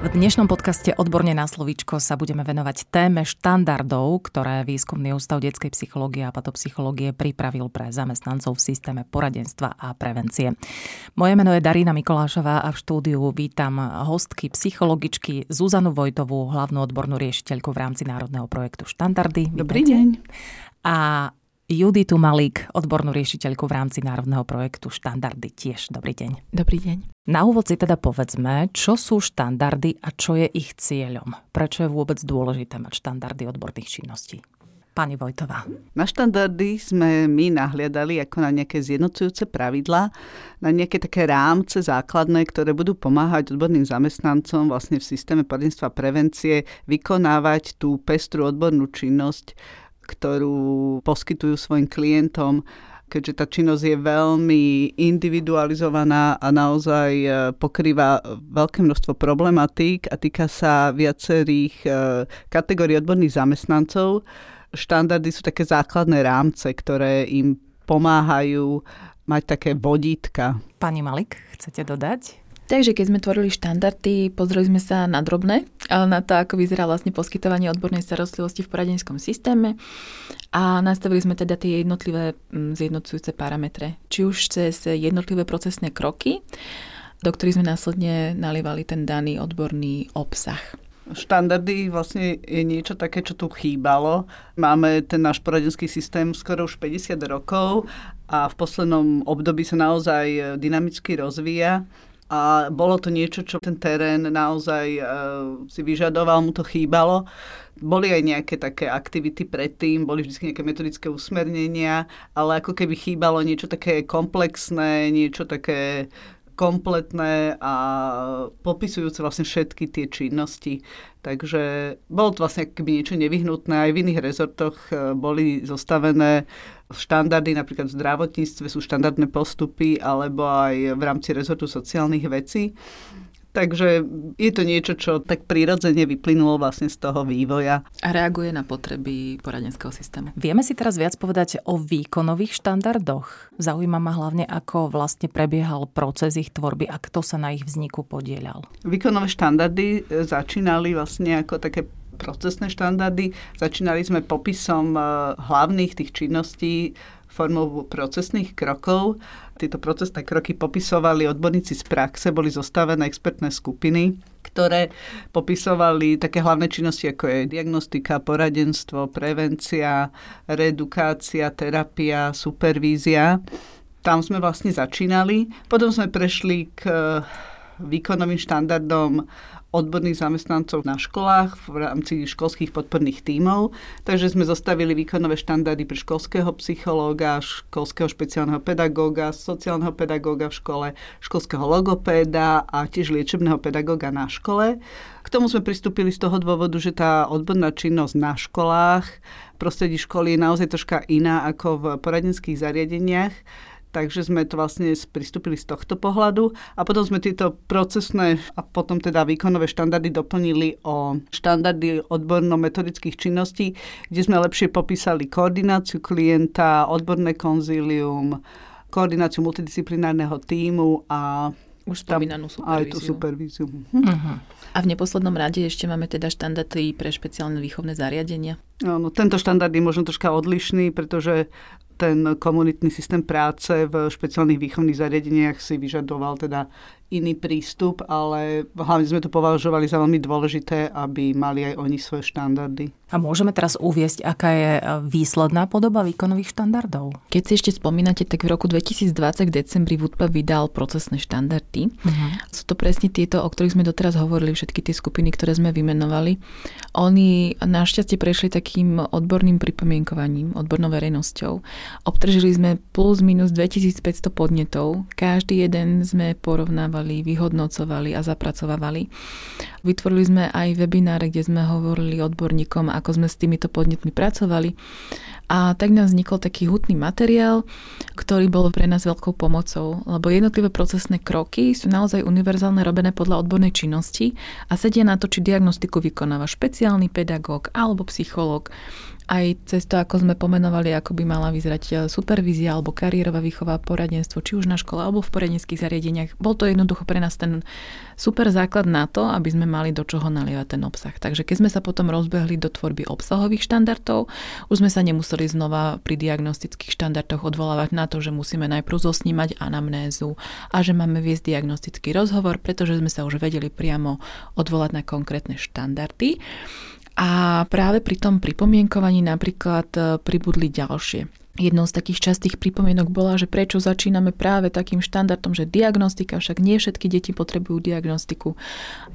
V dnešnom podcaste Odborne na slovíčko sa budeme venovať téme štandardov, ktoré Výskumný ústav detskej psychológie a patopsychológie pripravil pre zamestnancov v systéme poradenstva a prevencie. Moje meno je Darína Mikolášová a v štúdiu vítam hostky psychologičky Zuzanu Vojtovú, hlavnú odbornú riešiteľku v rámci národného projektu Štandardy. Dobrý Vítajte. deň. A Juditu Malík, odbornú riešiteľku v rámci národného projektu Štandardy. Tiež dobrý deň. Dobrý deň. Na úvod si teda povedzme, čo sú štandardy a čo je ich cieľom. Prečo je vôbec dôležité mať štandardy odborných činností? Pani Vojtová. Na štandardy sme my nahliadali ako na nejaké zjednocujúce pravidlá, na nejaké také rámce základné, ktoré budú pomáhať odborným zamestnancom vlastne v systéme poradenstva prevencie vykonávať tú pestru odbornú činnosť, ktorú poskytujú svojim klientom keďže tá činnosť je veľmi individualizovaná a naozaj e, pokrýva veľké množstvo problematík a týka sa viacerých e, kategórií odborných zamestnancov. Štandardy sú také základné rámce, ktoré im pomáhajú mať také vodítka. Pani Malik, chcete dodať? Takže keď sme tvorili štandardy, pozreli sme sa na drobné, na to, ako vyzerá vlastne poskytovanie odbornej starostlivosti v poradenskom systéme a nastavili sme teda tie jednotlivé mm, zjednocujúce parametre. Či už cez jednotlivé procesné kroky, do ktorých sme následne nalievali ten daný odborný obsah. Štandardy vlastne je niečo také, čo tu chýbalo. Máme ten náš poradenský systém skoro už 50 rokov a v poslednom období sa naozaj dynamicky rozvíja a bolo to niečo, čo ten terén naozaj uh, si vyžadoval, mu to chýbalo. Boli aj nejaké také aktivity predtým, boli vždy nejaké metodické usmernenia, ale ako keby chýbalo niečo také komplexné, niečo také kompletné a popisujúce vlastne všetky tie činnosti. Takže bolo to vlastne keby niečo nevyhnutné. Aj v iných rezortoch e, boli zostavené štandardy, napríklad v zdravotníctve sú štandardné postupy, alebo aj v rámci rezortu sociálnych vecí. Takže je to niečo, čo tak prirodzene vyplynulo vlastne z toho vývoja. A reaguje na potreby poradenského systému. Vieme si teraz viac povedať o výkonových štandardoch. Zaujíma ma hlavne, ako vlastne prebiehal proces ich tvorby a kto sa na ich vzniku podielal. Výkonové štandardy e, začínali vlastne ako také procesné štandardy. Začínali sme popisom e, hlavných tých činností formou procesných krokov. Tieto procesné kroky popisovali odborníci z praxe, boli zostavené expertné skupiny, ktoré popisovali také hlavné činnosti, ako je diagnostika, poradenstvo, prevencia, reedukácia, terapia, supervízia. Tam sme vlastne začínali. Potom sme prešli k výkonovým štandardom odborných zamestnancov na školách v rámci školských podporných tímov. Takže sme zostavili výkonové štandardy pre školského psychológa, školského špeciálneho pedagóga, sociálneho pedagóga v škole, školského logopéda a tiež liečebného pedagóga na škole. K tomu sme pristúpili z toho dôvodu, že tá odborná činnosť na školách, prostredí školy je naozaj troška iná ako v poradenských zariadeniach Takže sme to vlastne pristúpili z tohto pohľadu a potom sme tieto procesné a potom teda výkonové štandardy doplnili o štandardy odborno-metodických činností, kde sme lepšie popísali koordináciu klienta, odborné konzílium, koordináciu multidisciplinárneho týmu a už spomínanú supervíziu. Aj tú supervíziu. Uh-huh. A v neposlednom rade ešte máme teda štandardy pre špeciálne výchovné zariadenia. No, tento štandard je možno troška odlišný, pretože ten komunitný systém práce v špeciálnych výchovných zariadeniach si vyžadoval teda iný prístup, ale hlavne sme to považovali za veľmi dôležité, aby mali aj oni svoje štandardy. A môžeme teraz uviesť, aká je e, výsledná podoba výkonových štandardov? Keď si ešte spomínate, tak v roku 2020 v decembri VUDPA vydal procesné štandardy. Uh-huh. Sú to presne tieto, o ktorých sme doteraz hovorili, všetky tie skupiny, ktoré sme vymenovali. Oni našťastie prešli takým odborným pripomienkovaním, odbornou verejnosťou. Obtržili sme plus minus 2500 podnetov. Každý jeden sme porovnávali, vyhodnocovali a zapracovávali. Vytvorili sme aj webináre, kde sme hovorili odborníkom, ako sme s týmito podnetmi pracovali A tak nám vznikol taký hutný materiál, ktorý bol pre nás veľkou pomocou, lebo jednotlivé procesné kroky sú naozaj univerzálne robené podľa odbornej činnosti a sedia na to, či diagnostiku vykonáva špeciálny pedagóg alebo psychológ aj cez to, ako sme pomenovali, ako by mala vyzerať e, supervízia alebo kariérová výchova, poradenstvo, či už na škole alebo v poradenských zariadeniach. Bol to jednoducho pre nás ten super základ na to, aby sme mali do čoho nalievať ten obsah. Takže keď sme sa potom rozbehli do tvorby obsahových štandardov, už sme sa nemuseli znova pri diagnostických štandardoch odvolávať na to, že musíme najprv zosnímať anamnézu a že máme viesť diagnostický rozhovor, pretože sme sa už vedeli priamo odvolať na konkrétne štandardy. A práve pri tom pripomienkovaní napríklad e, pribudli ďalšie. Jednou z takých častých pripomienok bola, že prečo začíname práve takým štandardom, že diagnostika, však nie všetky deti potrebujú diagnostiku.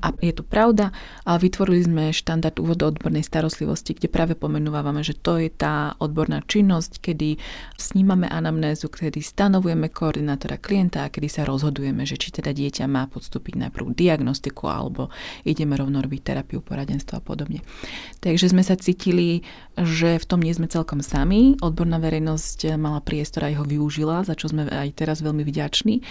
A je to pravda. A vytvorili sme štandard úvod do odbornej starostlivosti, kde práve pomenúvame, že to je tá odborná činnosť, kedy snímame anamnézu, kedy stanovujeme koordinátora klienta a kedy sa rozhodujeme, že či teda dieťa má podstúpiť najprv diagnostiku alebo ideme rovno robiť terapiu, poradenstvo a podobne. Takže sme sa cítili, že v tom nie sme celkom sami. Odborná verejnosť verejnosť mala priestor a ho využila, za čo sme aj teraz veľmi vďační.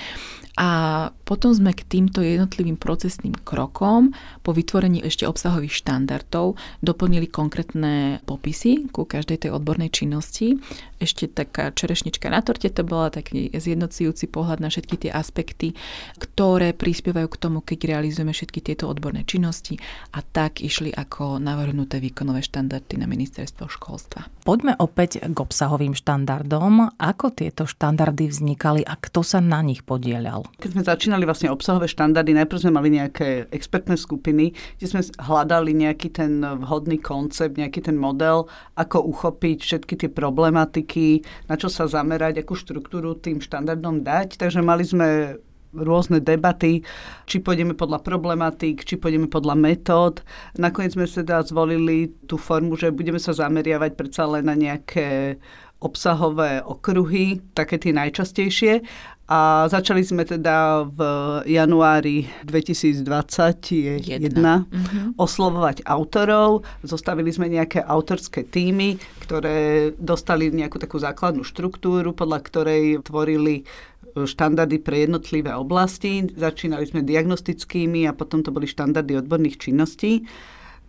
A potom sme k týmto jednotlivým procesným krokom po vytvorení ešte obsahových štandardov doplnili konkrétne popisy ku každej tej odbornej činnosti. Ešte taká čerešnička na torte, to bola taký zjednocujúci pohľad na všetky tie aspekty, ktoré prispievajú k tomu, keď realizujeme všetky tieto odborné činnosti a tak išli ako navrhnuté výkonové štandardy na ministerstvo školstva. Poďme opäť k obsahovým štandardom. Ako tieto štandardy vznikali a kto sa na nich podielal? Keď sme začínali vlastne obsahové štandardy, najprv sme mali nejaké expertné skupiny, kde sme hľadali nejaký ten vhodný koncept, nejaký ten model, ako uchopiť všetky tie problematiky, na čo sa zamerať, akú štruktúru tým štandardom dať. Takže mali sme rôzne debaty, či pôjdeme podľa problematík, či pôjdeme podľa metód. Nakoniec sme teda zvolili tú formu, že budeme sa zameriavať predsa len na nejaké obsahové okruhy, také tie najčastejšie. A začali sme teda v januári 2021 mm-hmm. oslovovať autorov. Zostavili sme nejaké autorské týmy, ktoré dostali nejakú takú základnú štruktúru, podľa ktorej tvorili e, štandardy pre jednotlivé oblasti. Začínali sme diagnostickými a potom to boli štandardy odborných činností.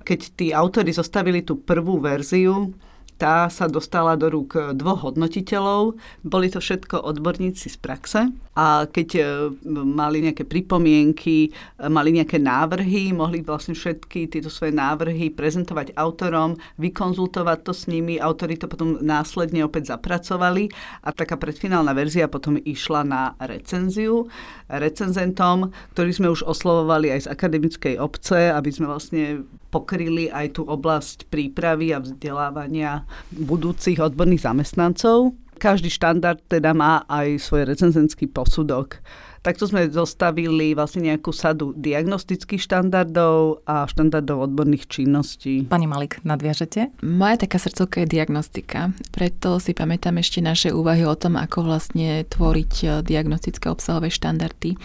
Keď tí autory zostavili tú prvú verziu, tá sa dostala do rúk dvoch hodnotiteľov. Boli to všetko odborníci z praxe a keď e, mali nejaké pripomienky, e, mali nejaké návrhy, mohli vlastne všetky tieto svoje návrhy prezentovať autorom, vykonzultovať to s nimi, autori to potom následne opäť zapracovali a taká predfinálna verzia potom išla na recenziu recenzentom, ktorí sme už oslovovali aj z akademickej obce, aby sme vlastne pokryli aj tú oblasť prípravy a vzdelávania budúcich odborných zamestnancov. Každý štandard teda má aj svoj recenzenský posudok. Takto sme zostavili vlastne nejakú sadu diagnostických štandardov a štandardov odborných činností. Pani Malik, nadviažete? Moja taká srdcovka je diagnostika. Preto si pamätám ešte naše úvahy o tom, ako vlastne tvoriť diagnostické obsahové štandardy.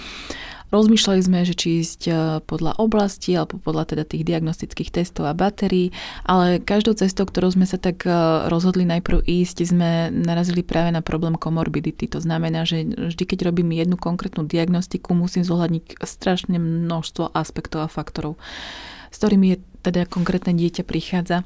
Rozmýšľali sme, že či ísť e, podľa oblasti alebo podľa teda tých diagnostických testov a batérií, ale každou cestou, ktorou sme sa tak e, rozhodli najprv ísť, sme narazili práve na problém komorbidity. To znamená, že vždy, keď robím jednu konkrétnu diagnostiku, musím zohľadniť strašne množstvo aspektov a faktorov s ktorými je teda konkrétne dieťa prichádza.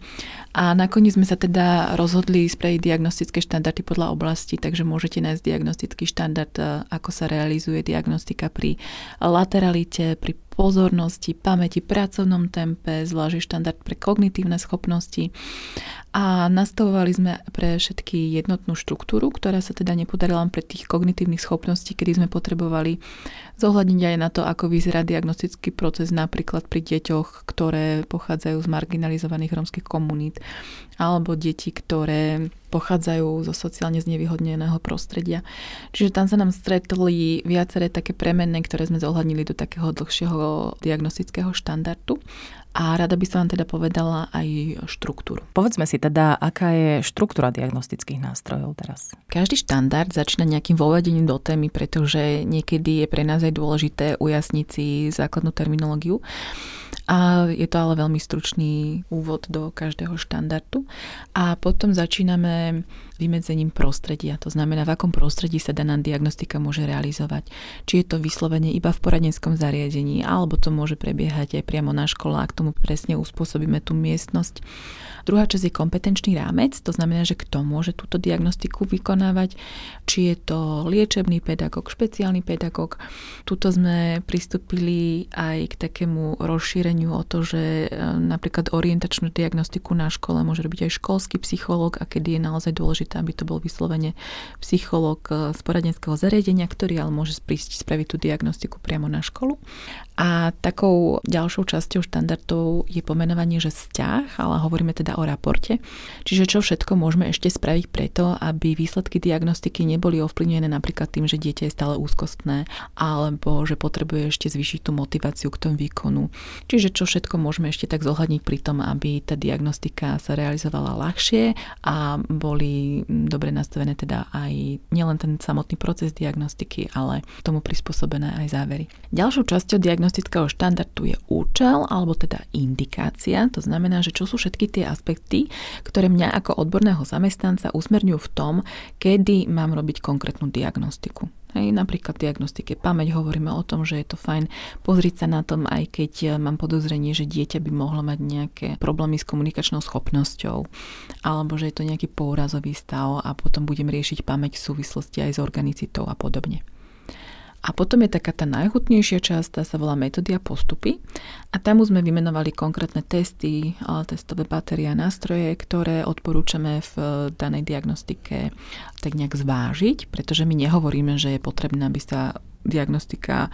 A nakoniec sme sa teda rozhodli spraviť diagnostické štandardy podľa oblasti, takže môžete nájsť diagnostický štandard, e, ako sa realizuje diagnostika pri lateralite, pri pozornosti, pamäti, pracovnom tempe, zvlášť štandard pre kognitívne schopnosti. A nastavovali sme pre všetky jednotnú štruktúru, ktorá sa teda nepodarila pre tých kognitívnych schopností, kedy sme potrebovali zohľadniť aj na to, ako vyzerá diagnostický proces napríklad pri deťoch, ktoré pochádzajú z marginalizovaných rómskych komunít, alebo deti, ktoré pochádzajú zo sociálne znevýhodneného prostredia. Čiže tam sa nám stretli viaceré také premenné, ktoré sme zohľadnili do takého dlhšieho diagnostického štandardu. A rada by som vám teda povedala aj štruktúru. Povedzme si teda, aká je štruktúra diagnostických nástrojov teraz. Každý štandard začína nejakým vovedením do témy, pretože niekedy je pre nás aj dôležité ujasniť si základnú terminológiu. A je to ale veľmi stručný úvod do každého štandardu. A potom začíname vymedzením prostredia. To znamená, v akom prostredí sa daná diagnostika môže realizovať. Či je to vyslovene iba v poradenskom zariadení, alebo to môže prebiehať aj priamo na škole, ak tomu presne uspôsobíme tú miestnosť. Druhá časť je kompetenčný rámec, to znamená, že kto môže túto diagnostiku vykonávať, či je to liečebný pedagóg, špeciálny pedagóg. Tuto sme pristúpili aj k takému rozšíreniu o to, že e, napríklad orientačnú diagnostiku na škole môže robiť aj školský psychológ a kedy je naozaj dôležité, aby to bol vyslovene psychológ e, z poradenského zariadenia, ktorý ale môže prísť spraviť tú diagnostiku priamo na školu. A takou ďalšou časťou štandardov je pomenovanie, že vzťah, ale hovoríme teda o raporte. Čiže čo všetko môžeme ešte spraviť preto, aby výsledky diagnostiky neboli ovplyvnené napríklad tým, že dieťa je stále úzkostné alebo že potrebuje ešte zvýšiť tú motiváciu k tomu výkonu. Čiže čo všetko môžeme ešte tak zohľadniť pri tom, aby tá diagnostika sa realizovala ľahšie a boli dobre nastavené teda aj nielen ten samotný proces diagnostiky, ale tomu prispôsobené aj závery. Ďalšou časťou diagnostického štandardu je účel alebo teda indikácia. To znamená, že čo sú všetky tie aspekty ktoré mňa ako odborného zamestnanca usmerňujú v tom, kedy mám robiť konkrétnu diagnostiku. Hej, napríklad diagnostike pamäť hovoríme o tom, že je to fajn pozrieť sa na tom, aj keď e, mám podozrenie, že dieťa by mohlo mať nejaké problémy s komunikačnou schopnosťou, alebo že je to nejaký pourazový stav a potom budem riešiť pamäť v súvislosti aj s organicitou a podobne. A potom je taká tá najhutnejšia časť, tá sa volá metódy a postupy. A tam už sme vymenovali konkrétne testy, testové batérie a nástroje, ktoré odporúčame v danej diagnostike tak nejak zvážiť, pretože my nehovoríme, že je potrebné, aby sa diagnostika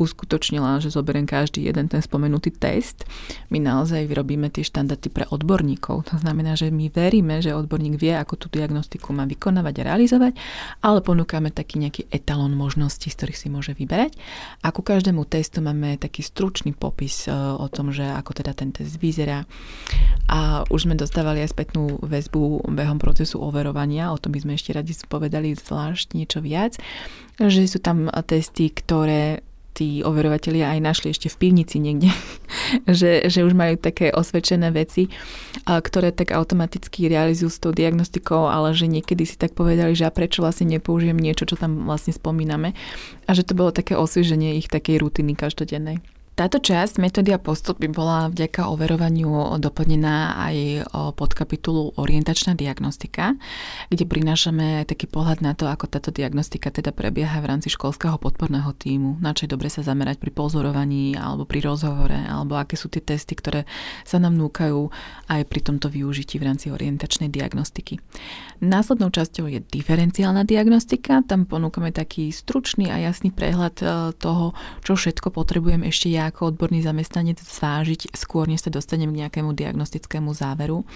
uskutočnila, že zoberiem každý jeden ten spomenutý test. My naozaj vyrobíme tie štandardy pre odborníkov. To znamená, že my veríme, že odborník vie, ako tú diagnostiku má vykonávať a realizovať, ale ponúkame taký nejaký etalón možností, z ktorých si môže vyberať. A ku každému testu máme taký stručný popis e, o tom, že ako teda ten test vyzerá. A už sme dostávali aj spätnú väzbu behom procesu overovania, o tom by sme ešte radi povedali zvlášť niečo viac že sú tam testy, ktoré tí overovatelia aj našli ešte v pivnici niekde, že, že už majú také osvedčené veci, ktoré tak automaticky realizujú s tou diagnostikou, ale že niekedy si tak povedali, že a prečo vlastne nepoužijem niečo, čo tam vlastne spomíname a že to bolo také osvieženie ich takej rutiny každodennej. Táto časť metódy a postupy bola vďaka overovaniu doplnená aj o podkapitulu orientačná diagnostika, kde prinášame taký pohľad na to, ako táto diagnostika teda prebieha v rámci školského podporného týmu, na čo je dobre sa zamerať pri pozorovaní alebo pri rozhovore, alebo aké sú tie testy, ktoré sa nám núkajú aj pri tomto využití v rámci orientačnej diagnostiky. Následnou časťou je diferenciálna diagnostika, tam ponúkame taký stručný a jasný prehľad e, toho, čo všetko potrebujem ešte ja ako odborný zamestnanec zvážiť skôr, než sa dostanem k nejakému diagnostickému záveru.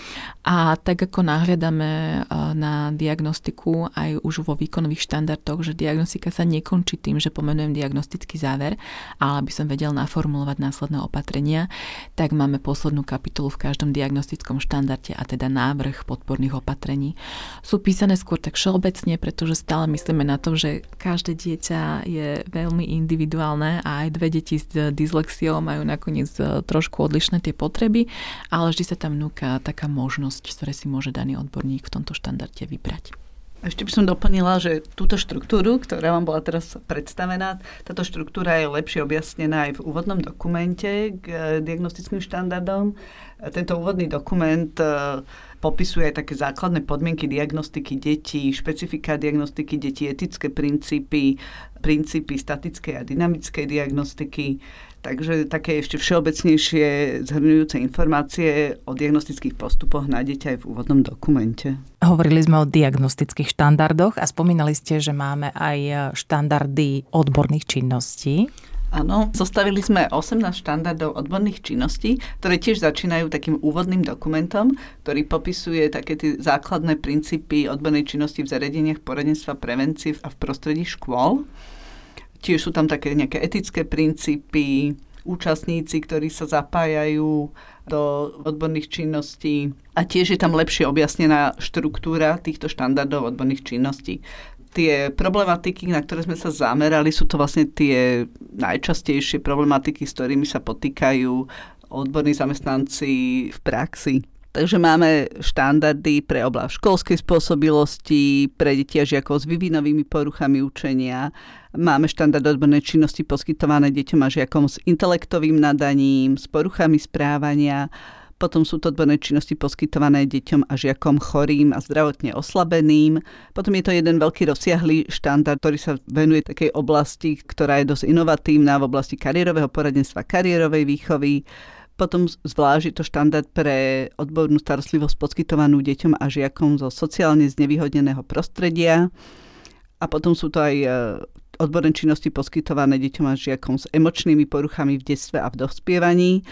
A tak ako nahliadame e, na diagnostiku aj už vo výkonových štandardoch, že diagnostika sa nekončí tým, že pomenujem diagnostický záver, ale aby som vedel naformulovať následné opatrenia, tak máme poslednú kapitolu v každom diagnostickom štandarde a teda návrh podporných opatrení. Sú písané skôr tak všeobecne, pretože stále myslíme na to, že každé dieťa je veľmi individuálne a aj dve deti s dyslexiou dyslexiou majú nakoniec e, trošku odlišné tie potreby, ale vždy sa tam núka taká možnosť, ktoré si môže daný odborník v tomto štandarde vybrať. Ešte by som doplnila, že túto štruktúru, ktorá vám bola teraz predstavená, táto štruktúra je lepšie objasnená aj v úvodnom dokumente k e, diagnostickým štandardom. Tento úvodný dokument e, popisuje aj také základné podmienky diagnostiky detí, špecifika diagnostiky detí, etické princípy, princípy statickej a dynamickej diagnostiky, Takže také ešte všeobecnejšie zhrňujúce informácie o diagnostických postupoch nájdete aj v úvodnom dokumente. Hovorili sme o diagnostických štandardoch a spomínali ste, že máme aj štandardy odborných činností. Áno, zostavili sme 18 štandardov odborných činností, ktoré tiež začínajú takým úvodným dokumentom, ktorý popisuje také tie základné princípy odbornej činnosti v zariadeniach poradenstva, prevencii a v prostredí škôl. Tiež sú tam také nejaké etické princípy, účastníci, ktorí sa zapájajú do odborných činností a tiež je tam lepšie objasnená štruktúra týchto štandardov odborných činností. Tie problematiky, na ktoré sme sa zamerali, sú to vlastne tie najčastejšie problematiky, s ktorými sa potýkajú odborní zamestnanci v praxi. Takže máme štandardy pre oblasť školskej spôsobilosti, pre deti a žiakov s vyvinovými poruchami učenia. Máme štandard odbornej činnosti poskytované deťom a žiakom s intelektovým nadaním, s poruchami správania. Potom sú to odborné činnosti poskytované deťom a žiakom chorým a zdravotne oslabeným. Potom je to jeden veľký rozsiahlý štandard, ktorý sa venuje takej oblasti, ktorá je dosť inovatívna v oblasti kariérového poradenstva, kariérovej výchovy potom zvlášť je to štandard pre odbornú starostlivosť poskytovanú deťom a žiakom zo sociálne znevýhodneného prostredia. A potom sú to aj e, odborné činnosti poskytované deťom a žiakom s emočnými poruchami v detstve a v dospievaní.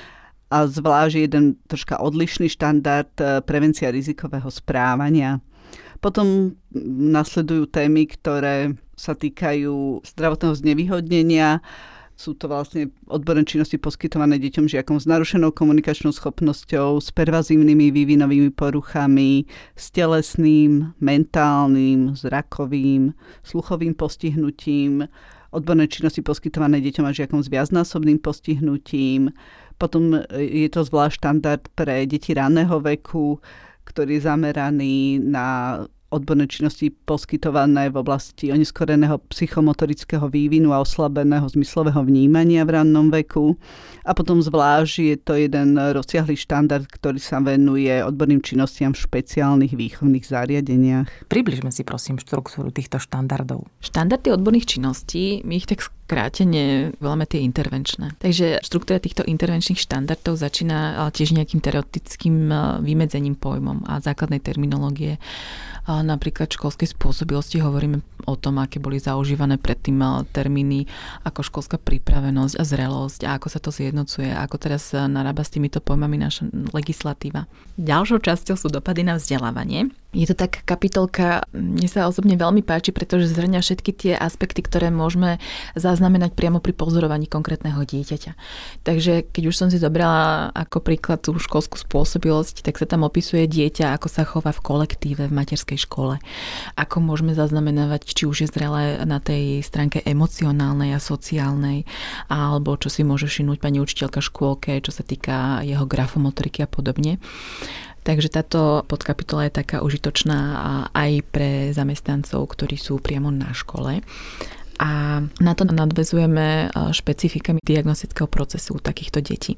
A zvlášť jeden troška odlišný štandard e, prevencia rizikového správania. Potom nasledujú témy, ktoré sa týkajú zdravotného znevýhodnenia, sú to vlastne odborné činnosti poskytované deťom žiakom s narušenou komunikačnou schopnosťou, s pervazívnymi vývinovými poruchami, s telesným, mentálnym, zrakovým, sluchovým postihnutím, odborné činnosti poskytované deťom a žiakom s viacnásobným postihnutím. Potom je to zvlášť štandard pre deti ranného veku, ktorý je zameraný na odborné činnosti poskytované v oblasti oneskoreného psychomotorického vývinu a oslabeného zmyslového vnímania v rannom veku. A potom zvlášť je to jeden rozsiahlý štandard, ktorý sa venuje odborným činnostiam v špeciálnych výchovných zariadeniach. Približme si prosím štruktúru týchto štandardov. Štandardy odborných činností, my ich tak krátene voláme tie intervenčné. Takže štruktúra týchto intervenčných štandardov začína tiež nejakým teoretickým vymedzením pojmom a základnej terminológie napríklad školskej spôsobilosti hovoríme o tom, aké boli zaužívané predtým termíny ako školská pripravenosť a zrelosť a ako sa to zjednocuje, ako teraz narába s týmito pojmami naša legislatíva. Ďalšou časťou sú dopady na vzdelávanie. Je to tak kapitolka, mne sa osobne veľmi páči, pretože zhrňa všetky tie aspekty, ktoré môžeme zaznamenať priamo pri pozorovaní konkrétneho dieťaťa. Takže keď už som si dobrala ako príklad tú školskú spôsobilosť, tak sa tam opisuje dieťa, ako sa chová v kolektíve, v materskej škole. Ako môžeme zaznamenávať, či už je zrelé na tej stránke emocionálnej a sociálnej, alebo čo si môže šinúť pani učiteľka škôlke, čo sa týka jeho grafomotoriky a podobne. Takže táto podkapitola je taká užitočná aj pre zamestnancov, ktorí sú priamo na škole a na to nadvezujeme e, špecifikami diagnostického procesu u takýchto detí.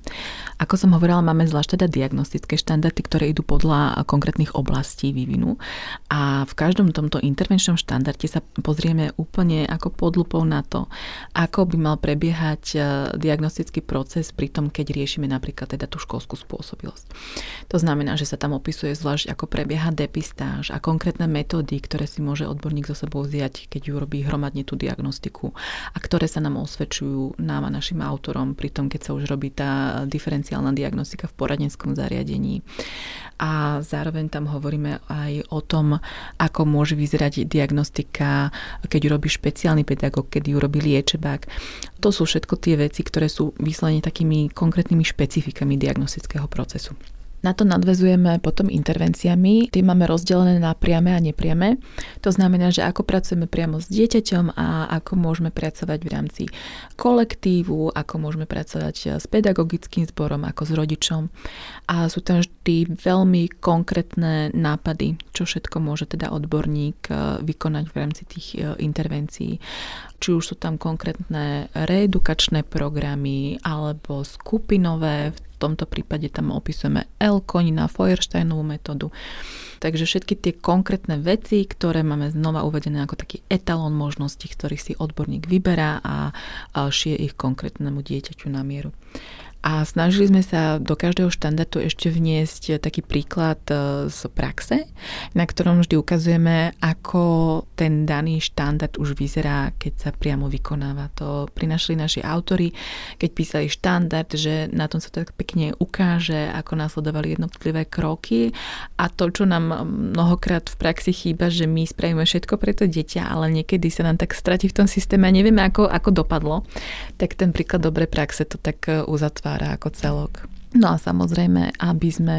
Ako som hovorila, máme zvlášť teda diagnostické štandardy, ktoré idú podľa konkrétnych oblastí vývinu a v každom tomto intervenčnom štandarde sa pozrieme úplne ako pod lupou na to, ako by mal prebiehať e, diagnostický proces pri tom, keď riešime napríklad teda tú školskú spôsobilosť. To znamená, že sa tam opisuje zvlášť, ako prebieha depistáž a konkrétne metódy, ktoré si môže odborník zo sebou vziať, keď urobí hromadne tú diagnostiku diagnostiku a ktoré sa nám osvedčujú nám a našim autorom pri tom, keď sa už robí tá diferenciálna diagnostika v poradenskom zariadení. A zároveň tam hovoríme aj o tom, ako môže vyzerať diagnostika, keď urobí špeciálny pedagóg, keď ju robí liečebák. To sú všetko tie veci, ktoré sú vyslovene takými konkrétnymi špecifikami diagnostického procesu. Na to nadvezujeme potom intervenciami. Tie máme rozdelené na priame a nepriame. To znamená, že ako pracujeme priamo s dieťaťom a ako môžeme pracovať v rámci kolektívu, ako môžeme pracovať s pedagogickým zborom, ako s rodičom. A sú tam vždy veľmi konkrétne nápady, čo všetko môže teda odborník eh, vykonať v rámci tých eh, intervencií. Či už sú tam konkrétne reedukačné programy alebo skupinové, v tomto prípade tam opisujeme L-konina, Feuersteinovú metódu. Takže všetky tie konkrétne veci, ktoré máme znova uvedené ako taký etalón možností, ktorý si odborník vyberá a šie ich konkrétnemu dieťaťu na mieru. A snažili sme sa do každého štandardu ešte vniesť taký príklad e, z praxe, na ktorom vždy ukazujeme, ako ten daný štandard už vyzerá, keď sa priamo vykonáva. To prinašli naši autory, keď písali štandard, že na tom sa tak pekne ukáže, ako následovali jednotlivé kroky a to, čo nám mnohokrát v praxi chýba, že my spravíme všetko pre to dieťa, ale niekedy sa nám tak stratí v tom systéme a nevieme, ako, ako dopadlo, tak ten príklad dobrej praxe to tak e, uzatvára vytvára ako celok. No a samozrejme, aby sme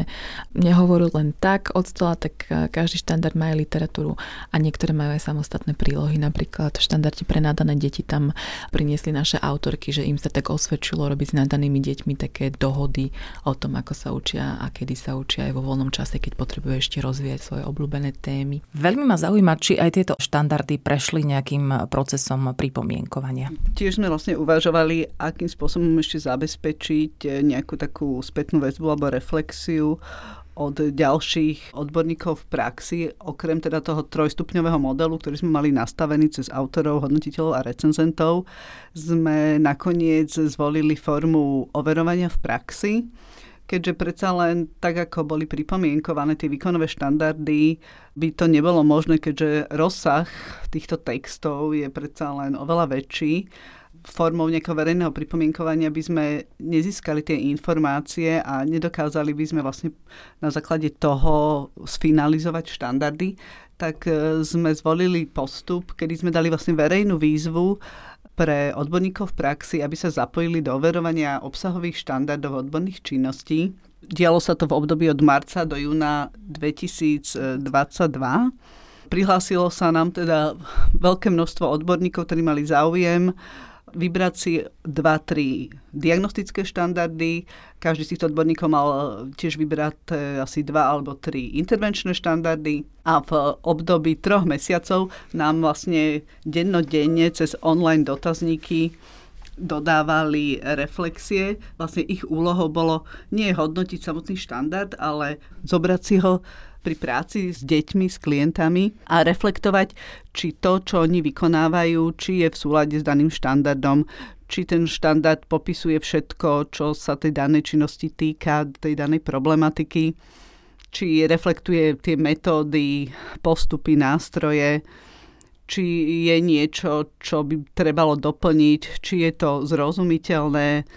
nehovorili len tak od stola, tak e, každý štandard má aj literatúru a niektoré majú aj samostatné prílohy. Napríklad v štandarde pre nadané deti tam priniesli naše autorky, že im sa tak osvedčilo robiť s nadanými deťmi také dohody o tom, ako sa učia a kedy sa učia aj vo voľnom čase, keď potrebujú ešte rozvíjať svoje obľúbené témy. Veľmi ma zaujíma, či aj tieto štandardy prešli nejakým procesom pripomienkovania. Tiež sme vlastne uvažovali, akým spôsobom ešte zabezpečiť nejakú takú spätnú väzbu alebo reflexiu od ďalších odborníkov v praxi, okrem teda toho trojstupňového modelu, ktorý sme mali nastavený cez autorov, hodnotiteľov a recenzentov, sme nakoniec zvolili formu overovania v praxi, keďže predsa len tak, ako boli pripomienkované tie výkonové štandardy, by to nebolo možné, keďže rozsah týchto textov je predsa len oveľa väčší formou nejakého verejného pripomienkovania by sme nezískali tie informácie a nedokázali by sme vlastne na základe toho sfinalizovať štandardy, tak e, sme zvolili postup, kedy sme dali vlastne verejnú výzvu pre odborníkov v praxi, aby sa zapojili do overovania obsahových štandardov odborných činností. Dialo sa to v období od marca do júna 2022. Prihlásilo sa nám teda veľké množstvo odborníkov, ktorí mali záujem vybrať si dva, tri diagnostické štandardy. Každý z týchto odborníkov mal tiež vybrať e, asi dva alebo tri intervenčné štandardy a v období troch mesiacov nám vlastne dennodenne cez online dotazníky dodávali reflexie. Vlastne ich úlohou bolo nie hodnotiť samotný štandard, ale zobrať si ho pri práci s deťmi, s klientami a reflektovať, či to, čo oni vykonávajú, či je v súlade s daným štandardom, či ten štandard popisuje všetko, čo sa tej danej činnosti týka, tej danej problematiky, či reflektuje tie metódy, postupy, nástroje, či je niečo, čo by trebalo doplniť, či je to zrozumiteľné,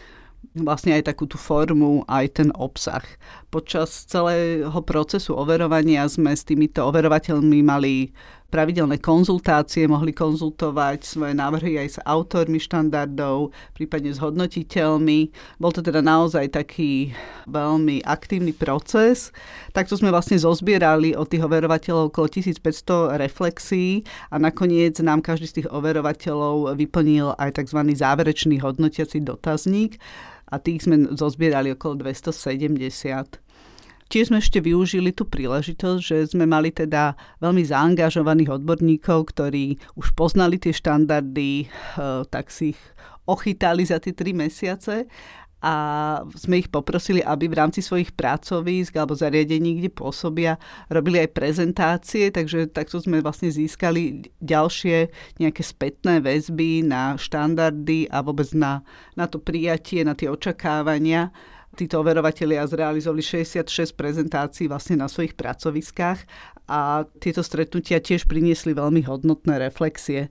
vlastne aj takú tú formu, aj ten obsah. Počas celého procesu overovania sme s týmito overovateľmi mali pravidelné konzultácie, mohli konzultovať svoje návrhy aj s autormi štandardov, prípadne s hodnotiteľmi. Bol to teda naozaj taký veľmi aktívny proces. Takto sme vlastne zozbierali od tých overovateľov okolo 1500 reflexí a nakoniec nám každý z tých overovateľov vyplnil aj tzv. záverečný hodnotiaci dotazník a tých sme zozbierali okolo 270. Tiež sme ešte využili tú príležitosť, že sme mali teda veľmi zaangažovaných odborníkov, ktorí už poznali tie štandardy, eh, tak si ich ochytali za tie tri mesiace a sme ich poprosili, aby v rámci svojich pracovísk alebo zariadení, kde pôsobia, robili aj prezentácie, takže takto sme vlastne získali ďalšie nejaké spätné väzby na štandardy a vôbec na, na to prijatie, na tie očakávania títo overovatelia zrealizovali 66 prezentácií vlastne na svojich pracoviskách a tieto stretnutia tiež priniesli veľmi hodnotné reflexie.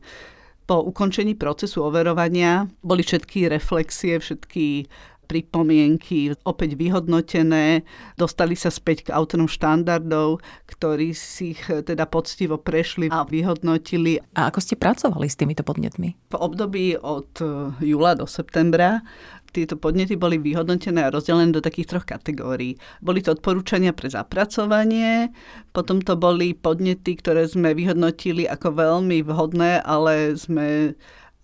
Po ukončení procesu overovania boli všetky reflexie, všetky pripomienky opäť vyhodnotené, dostali sa späť k autorom štandardov, ktorí si ich teda poctivo prešli a vyhodnotili. A ako ste pracovali s týmito podnetmi? V období od júla do septembra tieto podnety boli vyhodnotené a rozdelené do takých troch kategórií. Boli to odporúčania pre zapracovanie, potom to boli podnety, ktoré sme vyhodnotili ako veľmi vhodné, ale sme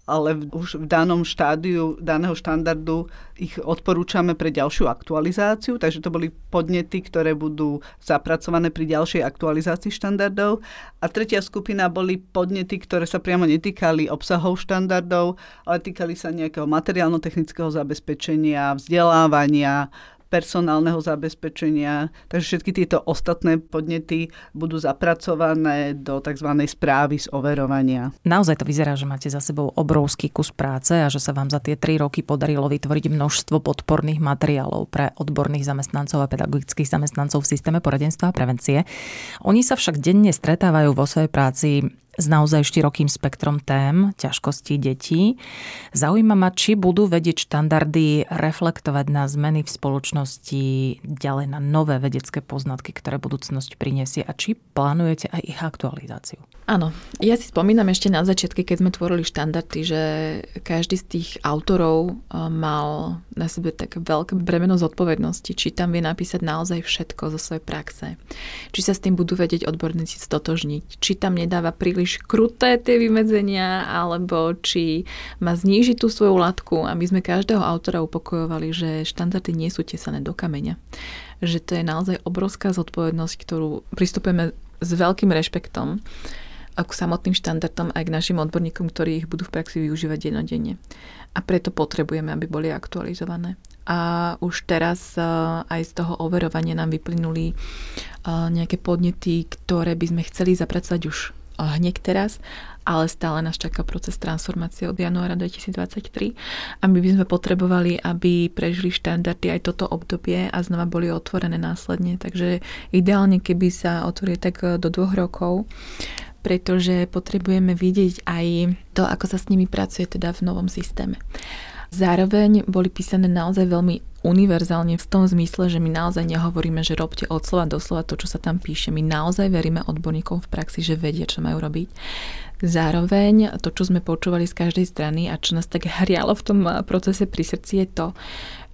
ale už v danom štádiu daného štandardu ich odporúčame pre ďalšiu aktualizáciu, takže to boli podnety, ktoré budú zapracované pri ďalšej aktualizácii štandardov. A tretia skupina boli podnety, ktoré sa priamo netýkali obsahov štandardov, ale týkali sa nejakého materiálno-technického zabezpečenia, vzdelávania, personálneho zabezpečenia. Takže všetky tieto ostatné podnety budú zapracované do tzv. správy z overovania. Naozaj to vyzerá, že máte za sebou obrovský kus práce a že sa vám za tie tri roky podarilo vytvoriť množstvo podporných materiálov pre odborných zamestnancov a pedagogických zamestnancov v systéme poradenstva a prevencie. Oni sa však denne stretávajú vo svojej práci s naozaj širokým spektrom tém, ťažkostí detí. Zaujíma ma, či budú vedieť štandardy reflektovať na zmeny v spoločnosti, ďalej na nové vedecké poznatky, ktoré budúcnosť prinesie a či plánujete aj ich aktualizáciu. Áno, ja si spomínam ešte na začiatky, keď sme tvorili štandardy, že každý z tých autorov eh, mal na sebe také veľké bremeno zodpovednosti, či tam vie napísať naozaj všetko zo svojej praxe, či sa s tým budú vedieť odborníci stotožniť, či tam nedáva príliš kruté tie vymedzenia, alebo či má znížiť tú svoju latku a my sme každého autora upokojovali, že štandardy nie sú tesané do kameňa. Že to je naozaj obrovská zodpovednosť, ktorú pristupujeme s veľkým rešpektom k samotným štandardom aj k našim odborníkom, ktorí ich budú v praxi využívať jednodenne. A preto potrebujeme, aby boli aktualizované. A už teraz e, aj z toho overovania nám vyplynuli e, nejaké podnety, ktoré by sme chceli zapracovať už e, hneď teraz, ale stále nás čaká proces transformácie od januára 2023 a my by sme potrebovali, aby prežili štandardy aj toto obdobie a znova boli otvorené následne. Takže ideálne, keby sa otvorili tak do dvoch rokov, pretože potrebujeme vidieť aj to, ako sa s nimi pracuje teda v novom systéme. Zároveň boli písané naozaj veľmi univerzálne v tom zmysle, že my naozaj nehovoríme, že robte od slova do slova to, čo sa tam píše. My naozaj veríme odborníkom v praxi, že vedia, čo majú robiť. Zároveň to, čo sme počúvali z každej strany a čo nás tak hrialo v tom procese pri srdci je to,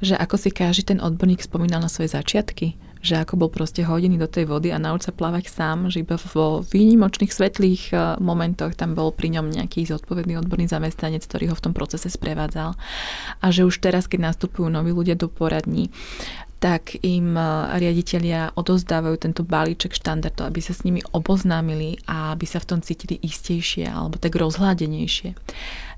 že ako si každý ten odborník spomínal na svoje začiatky, že ako bol proste hodený do tej vody a nauč sa plávať sám, že iba vo výnimočných svetlých e, momentoch tam bol pri ňom nejaký zodpovedný odborný zamestnanec, ktorý ho v tom procese sprevádzal. A že už teraz, keď nastupujú noví ľudia do poradní, tak im e, riaditeľia odozdávajú tento balíček štandardov, aby sa s nimi oboznámili a aby sa v tom cítili istejšie alebo tak rozhľadenejšie.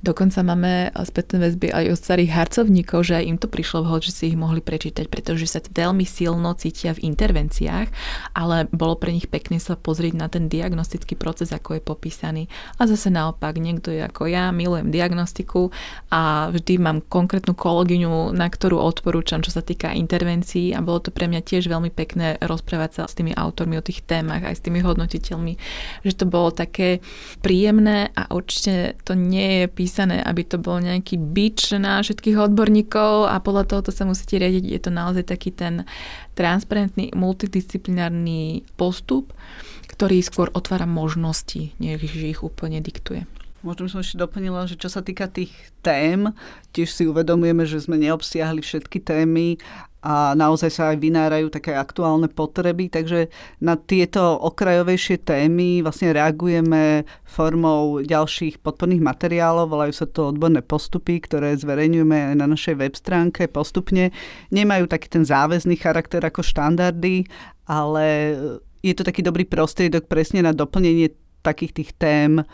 Dokonca máme spätné väzby aj od starých harcovníkov, že im to prišlo vhod, že si ich mohli prečítať, pretože sa veľmi silno cítia v intervenciách, ale bolo pre nich pekné sa pozrieť na ten diagnostický proces, ako je popísaný. A zase naopak, niekto je ako ja, milujem diagnostiku a vždy mám konkrétnu kolegyňu, na ktorú odporúčam, čo sa týka intervencií a bolo to pre mňa tiež veľmi pekné rozprávať sa s tými autormi o tých témach, aj s tými hodnotiteľmi, že to bolo také príjemné a určite to nie je písané aby to bol nejaký bič na všetkých odborníkov a podľa toho to sa musíte riadiť. Je to naozaj taký ten transparentný, multidisciplinárny postup, ktorý skôr otvára možnosti, než ich úplne diktuje. Možno som ešte doplnila, že čo sa týka tých tém, tiež si uvedomujeme, že sme neobsiahli všetky témy a naozaj sa aj vynárajú také aktuálne potreby, takže na tieto okrajovejšie témy vlastne reagujeme formou ďalších podporných materiálov, volajú sa to odborné postupy, ktoré zverejňujeme aj na našej web stránke postupne. Nemajú taký ten záväzný charakter ako štandardy, ale je to taký dobrý prostriedok presne na doplnenie takých tých tém,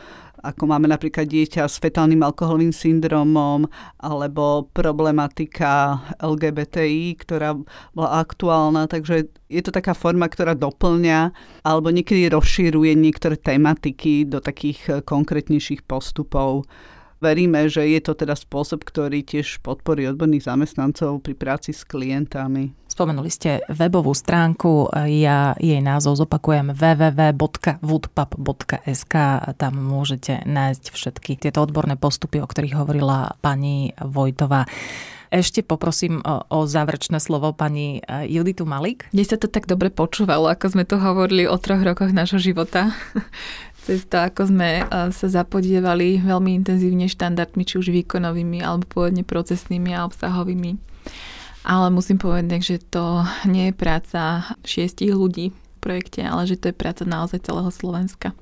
ako máme napríklad dieťa s fetálnym alkoholovým syndromom alebo problematika LGBTI, ktorá bola aktuálna. Takže je to taká forma, ktorá doplňa alebo niekedy rozšíruje niektoré tematiky do takých eh, konkrétnejších postupov veríme, že je to teda spôsob, ktorý tiež podporí odborných zamestnancov pri práci s klientami. Spomenuli ste webovú stránku, ja jej názov zopakujem www.woodpub.sk tam môžete nájsť všetky tieto odborné postupy, o ktorých hovorila pani Vojtová. Ešte poprosím o, o záverečné slovo pani e, Juditu Malik. Mne sa to tak dobre počúvalo, ako sme to hovorili o troch rokoch nášho života cez to, ako sme sa zapodievali veľmi intenzívne štandardmi, či už výkonovými, alebo pôvodne procesnými a obsahovými. Ale musím povedať, že to nie je práca šiestich ľudí v projekte, ale že to je práca naozaj celého Slovenska.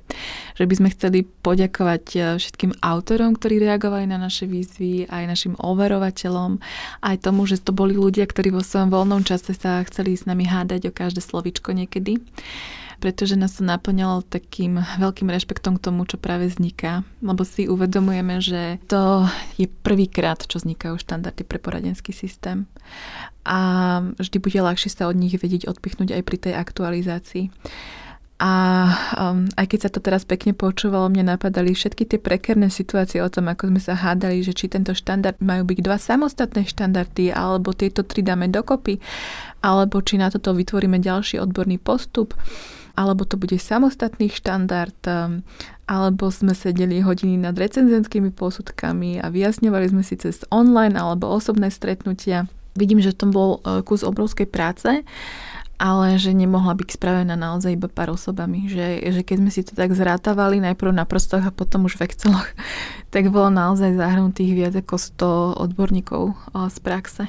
Že by sme chceli poďakovať e, všetkým autorom, ktorí reagovali na naše výzvy, aj našim overovateľom, aj tomu, že to boli ľudia, ktorí vo svojom voľnom čase sa chceli s nami hádať o každé slovičko niekedy pretože nás to naplňalo takým veľkým rešpektom k tomu, čo práve vzniká, lebo si uvedomujeme, že to je prvýkrát, čo vznikajú štandardy pre poradenský systém. A vždy bude ľahšie sa od nich vedieť odpichnúť aj pri tej aktualizácii. A um, aj keď sa to teraz pekne počúvalo, mne napadali všetky tie prekerné situácie o tom, ako sme sa hádali, že či tento štandard majú byť dva samostatné štandardy, alebo tieto tri dáme dokopy, alebo či na toto vytvoríme ďalší odborný postup alebo to bude samostatný štandard, um, alebo sme sedeli hodiny nad recenzenskými posudkami a vyjasňovali sme si cez online alebo osobné stretnutia. Vidím, že to bol uh, kus obrovskej práce ale že nemohla byť spravená naozaj iba pár osobami. Že, že keď sme si to tak zrátavali najprv na prstoch a potom už v Exceloch, tak bolo naozaj zahrnutých viac ako 100 odborníkov uh, z praxe.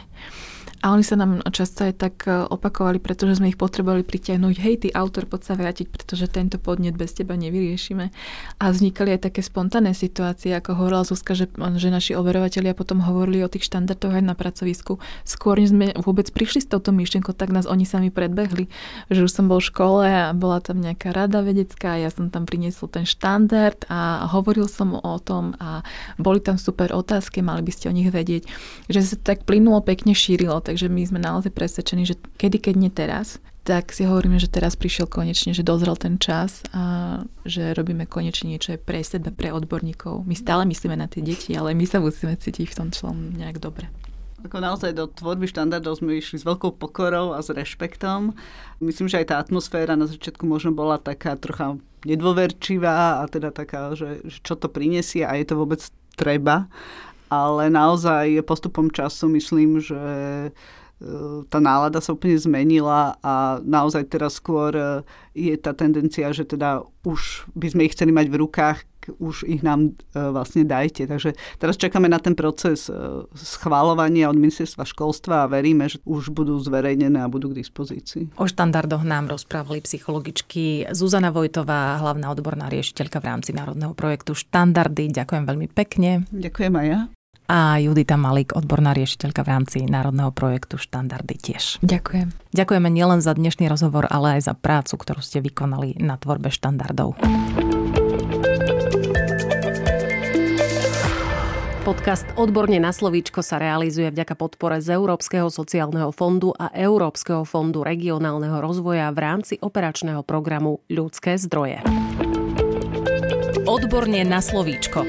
A oni sa nám často aj tak e, opakovali, pretože sme ich potrebovali pritiahnuť. Hej, ty autor, poď sa vrátiť, pretože tento podnet bez teba nevyriešime. A vznikali aj také spontánne situácie, ako hovorila Zuzka, že, že naši overovatelia potom hovorili o tých štandardoch aj na pracovisku. Skôr, než sme vôbec prišli s touto myšlienkou, tak nás oni sami predbehli. Že už som bol v škole a bola tam nejaká rada vedecká, ja som tam priniesol ten štandard a hovoril som o tom a boli tam super otázky, mali by ste o nich vedieť. Že sa tak plynulo, pekne šírilo takže my sme naozaj presvedčení, že kedy, keď nie teraz, tak si hovoríme, že teraz prišiel konečne, že dozrel ten čas a že robíme konečne niečo pre seba, pre odborníkov. My stále myslíme na tie deti, ale my sa musíme cítiť v tom člom nejak dobre. Ako naozaj do tvorby štandardov sme išli s veľkou pokorou a s rešpektom. Myslím, že aj tá atmosféra na začiatku možno bola taká trocha nedôverčivá a teda taká, že, že čo to prinesie a je to vôbec treba ale naozaj postupom času myslím, že e, tá nálada sa úplne zmenila a naozaj teraz skôr e, je tá tendencia, že teda už by sme ich chceli mať v rukách, už ich nám e, vlastne dajte. Takže teraz čakáme na ten proces schváľovania od ministerstva školstva a veríme, že už budú zverejnené a budú k dispozícii. O štandardoch nám rozprávali psychologičky Zuzana Vojtová, hlavná odborná riešiteľka v rámci národného projektu Štandardy. Ďakujem veľmi pekne. Ďakujem aj ja a Judita Malík, odborná riešiteľka v rámci národného projektu Štandardy tiež. Ďakujem. Ďakujeme nielen za dnešný rozhovor, ale aj za prácu, ktorú ste vykonali na tvorbe štandardov. Podcast Odborne na slovíčko sa realizuje vďaka podpore z Európskeho sociálneho fondu a Európskeho fondu regionálneho rozvoja v rámci operačného programu Ľudské zdroje. Odborne na slovíčko.